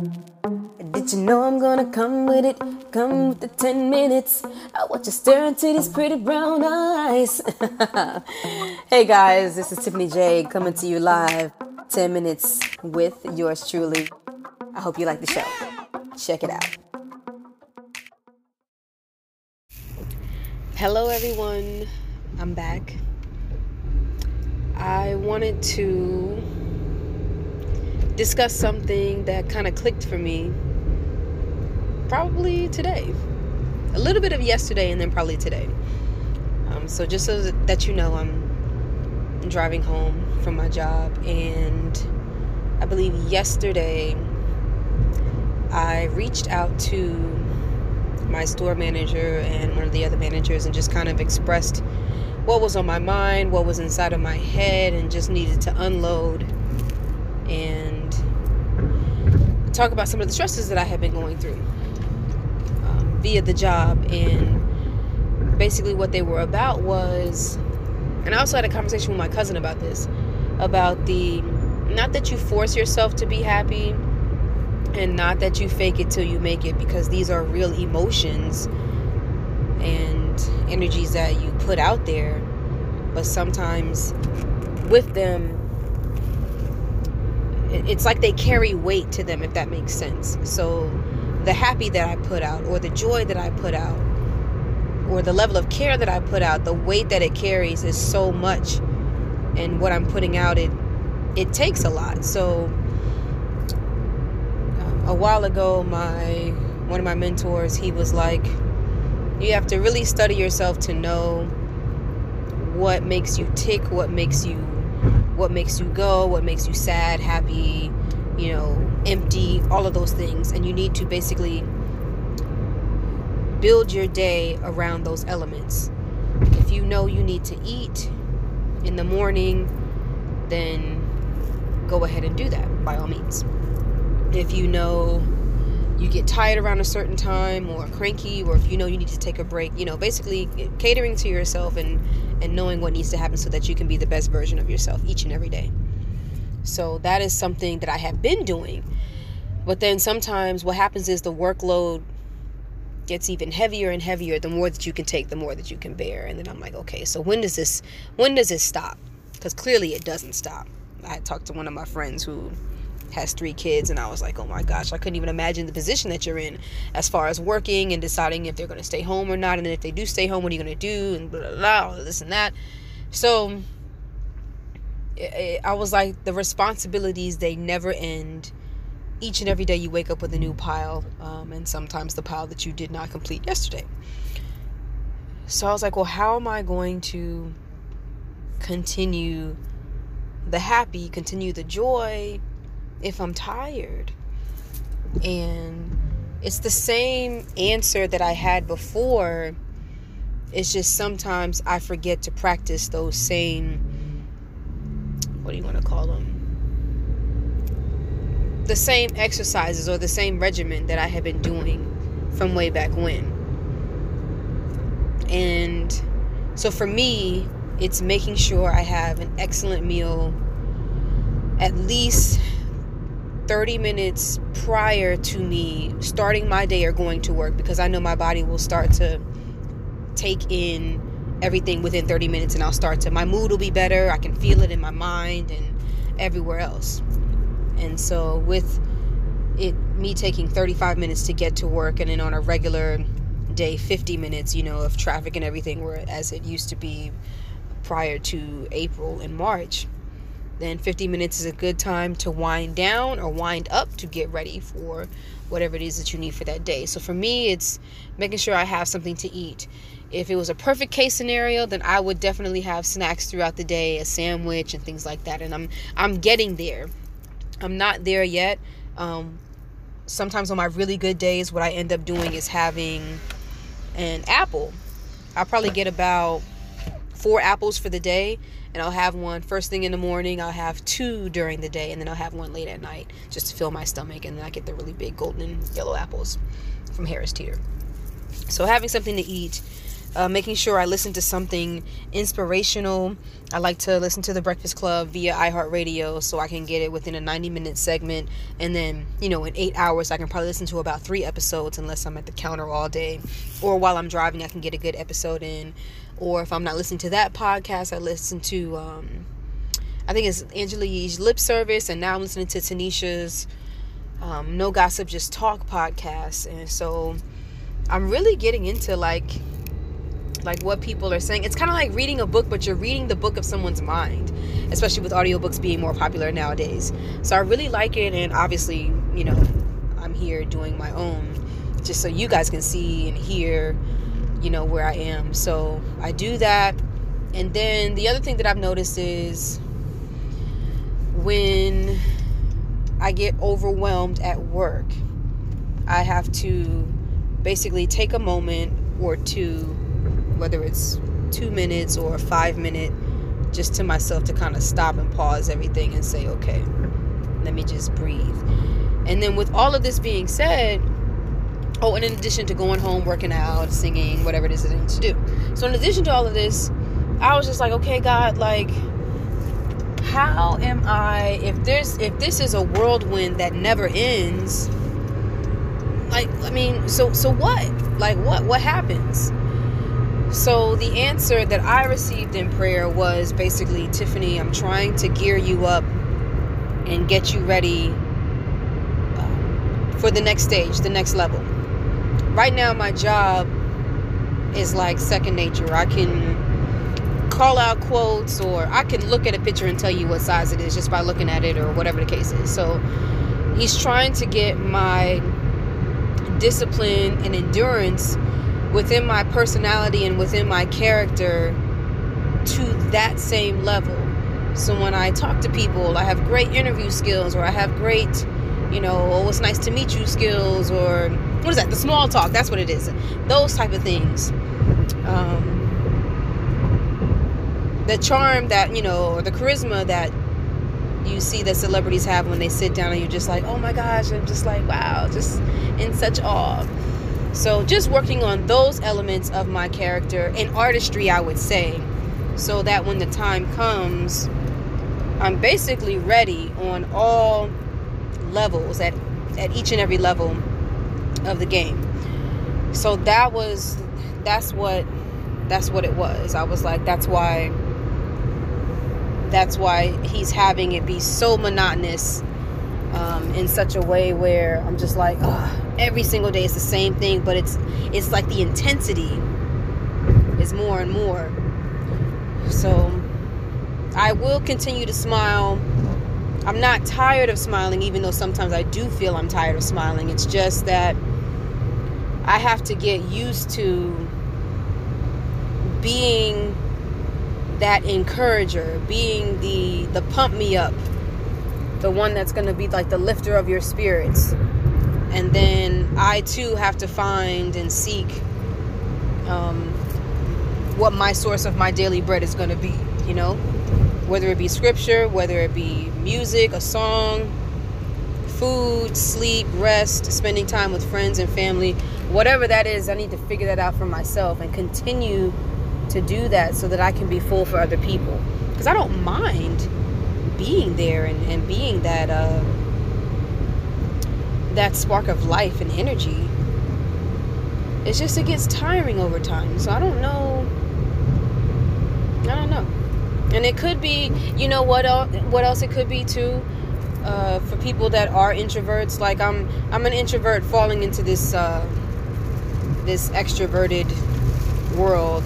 Did you know I'm gonna come with it? Come with the 10 minutes. I watch you stare into these pretty brown eyes. hey guys, this is Tiffany Jaye coming to you live. 10 minutes with yours truly. I hope you like the show. Check it out. Hello, everyone. I'm back. I wanted to discuss something that kind of clicked for me probably today. A little bit of yesterday and then probably today. Um, so, just so that you know, I'm driving home from my job, and I believe yesterday I reached out to my store manager and one of the other managers and just kind of expressed what was on my mind, what was inside of my head, and just needed to unload and talk about some of the stresses that I have been going through um, via the job. And basically, what they were about was, and I also had a conversation with my cousin about this about the not that you force yourself to be happy and not that you fake it till you make it because these are real emotions and energies that you put out there but sometimes with them it's like they carry weight to them if that makes sense. So the happy that i put out or the joy that i put out or the level of care that i put out the weight that it carries is so much. And what i'm putting out it it takes a lot. So um, a while ago my one of my mentors he was like you have to really study yourself to know what makes you tick what makes you what makes you go, what makes you sad, happy, you know, empty, all of those things. And you need to basically build your day around those elements. If you know you need to eat in the morning, then go ahead and do that by all means. If you know you get tired around a certain time or cranky or if you know you need to take a break you know basically catering to yourself and and knowing what needs to happen so that you can be the best version of yourself each and every day. So that is something that i have been doing. But then sometimes what happens is the workload gets even heavier and heavier. The more that you can take the more that you can bear. And then i'm like okay so when does this when does this stop? Because clearly it doesn't stop. I talked to one of my friends who has three kids and I was like, "Oh my gosh, I couldn't even imagine the position that you're in as far as working and deciding if they're going to stay home or not and if they do stay home, what are you going to do and blah, blah blah this and that." So it, it, I was like, the responsibilities they never end. Each and every day you wake up with a new pile, um, and sometimes the pile that you did not complete yesterday. So I was like, well, how am I going to continue the happy, continue the joy, if I'm tired. And it's the same answer that I had before. It's just sometimes I forget to practice those same, what do you want to call them? The same exercises or the same regimen that I have been doing from way back when. And so for me, it's making sure I have an excellent meal at least 30 minutes prior to me starting my day or going to work because I know my body will start to take in everything within 30 minutes and I'll start to my mood will be better. I can feel it in my mind and everywhere else. And so with it me taking 35 minutes to get to work and then on a regular day 50 minutes, you know, of traffic and everything were as it used to be prior to April and March then 50 minutes is a good time to wind down or wind up to get ready for whatever it is that you need for that day. So for me, it's making sure I have something to eat. If it was a perfect case scenario, then I would definitely have snacks throughout the day, a sandwich and things like that. And I'm I'm getting there. I'm not there yet. Um, sometimes on my really good days, what I end up doing is having an apple. I'll probably get about four apples for the day and I'll have one first thing in the morning. I'll have two during the day, and then I'll have one late at night just to fill my stomach. And then I get the really big golden yellow apples from Harris Teeter. So having something to eat uh, making sure I listen to something inspirational. I like to listen to the Breakfast Club via iHeartRadio so I can get it within a 90 minute segment. And then, you know, in eight hours, I can probably listen to about three episodes unless I'm at the counter all day. Or while I'm driving, I can get a good episode in. Or if I'm not listening to that podcast, I listen to, um, I think it's Angela Yee's Lip Service. And now I'm listening to Tanisha's um, No Gossip, Just Talk podcast. And so I'm really getting into like like what people are saying. It's kind of like reading a book, but you're reading the book of someone's mind, especially with audiobooks being more popular nowadays. So I really like it, and obviously, you know, I'm here doing my own just so you guys can see and hear, you know, where I am. So I do that. And then the other thing that I've noticed is when I get overwhelmed at work, I have to basically take a moment or two whether it's two minutes or five minute, just to myself to kind of stop and pause everything and say, okay, let me just breathe. And then, with all of this being said, oh, and in addition to going home, working out, singing, whatever it is that I need to do. So, in addition to all of this, I was just like, okay, God, like, how am I, if there's, if this is a whirlwind that never ends, like, I mean, so, so what? Like, what, what happens? So, the answer that I received in prayer was basically Tiffany, I'm trying to gear you up and get you ready uh, for the next stage, the next level. Right now, my job is like second nature. I can call out quotes or I can look at a picture and tell you what size it is just by looking at it or whatever the case is. So, he's trying to get my discipline and endurance within my personality and within my character to that same level. So when I talk to people, I have great interview skills, or I have great, you know, oh, it's nice to meet you skills, or what is that? The small talk. That's what it is. Those type of things. Um, the charm that you know, or the charisma that you see that celebrities have when they sit down, and you're just like, oh my gosh, I'm just like, wow, just in such awe. So just working on those elements of my character and artistry, I would say, so that when the time comes, I'm basically ready on all levels at at each and every level of the game. So that was that's what that's what it was. I was like that's why that's why he's having it be so monotonous um, in such a way where I'm just like, every single day it's the same thing, but it's it's like the intensity is more and more. So I will continue to smile. I'm not tired of smiling, even though sometimes I do feel I'm tired of smiling. It's just that I have to get used to being that encourager, being the the pump me up the one that's going to be like the lifter of your spirits. And then I too have to find and seek um, what my source of my daily bread is going to be, you know? Whether it be scripture, whether it be music, a song, food, sleep, rest, spending time with friends and family, whatever that is, I need to figure that out for myself and continue to do that so that I can be full for other people. Because I don't mind being there and, and being that uh, that spark of life and energy. It's just it gets tiring over time. So I don't know. And it could be, you know what else, what else it could be too. Uh, for people that are introverts, like I'm, I'm an introvert falling into this, uh, this extroverted world,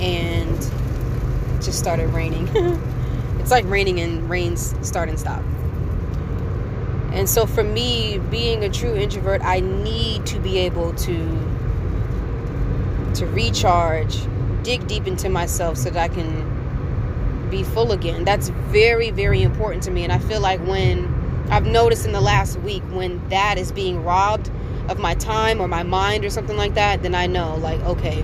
and it just started raining. it's like raining and rains start and stop. And so for me, being a true introvert, I need to be able to to recharge, dig deep into myself so that I can be full again. That's very very important to me and I feel like when I've noticed in the last week when that is being robbed of my time or my mind or something like that, then I know like okay,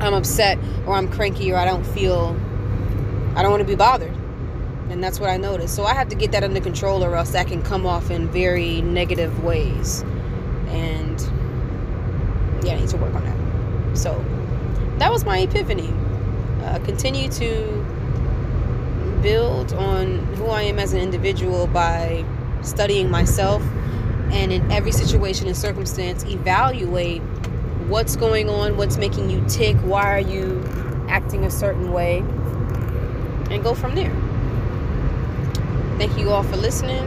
I'm upset or I'm cranky or I don't feel I don't want to be bothered and that's what I noticed. So I have to get that under control, or else that can come off in very negative ways. And yeah, I need to work on that. So that was my epiphany. Uh, continue to build on who I am as an individual by studying myself and in every situation and circumstance evaluate what's going on, what's making you tick, why are you acting a certain way, and go from there. Thank you all for listening,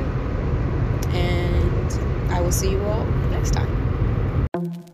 and I will see you all next time.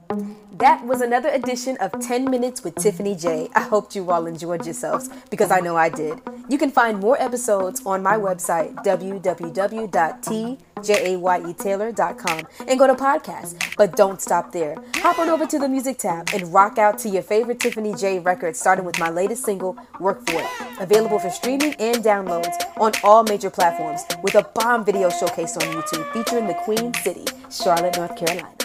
That was another edition of 10 Minutes with Tiffany Jaye. I hope you all enjoyed yourselves because I know I did. You can find more episodes on my website, www.tjayetaylor.com, and go to podcasts. But don't stop there. Hop on over to the music tab and rock out to your favorite Tiffany Jaye records, starting with my latest single, Work For It. Available for streaming and downloads on all major platforms with a bomb video showcase on YouTube featuring the Queen City, Charlotte, North Carolina.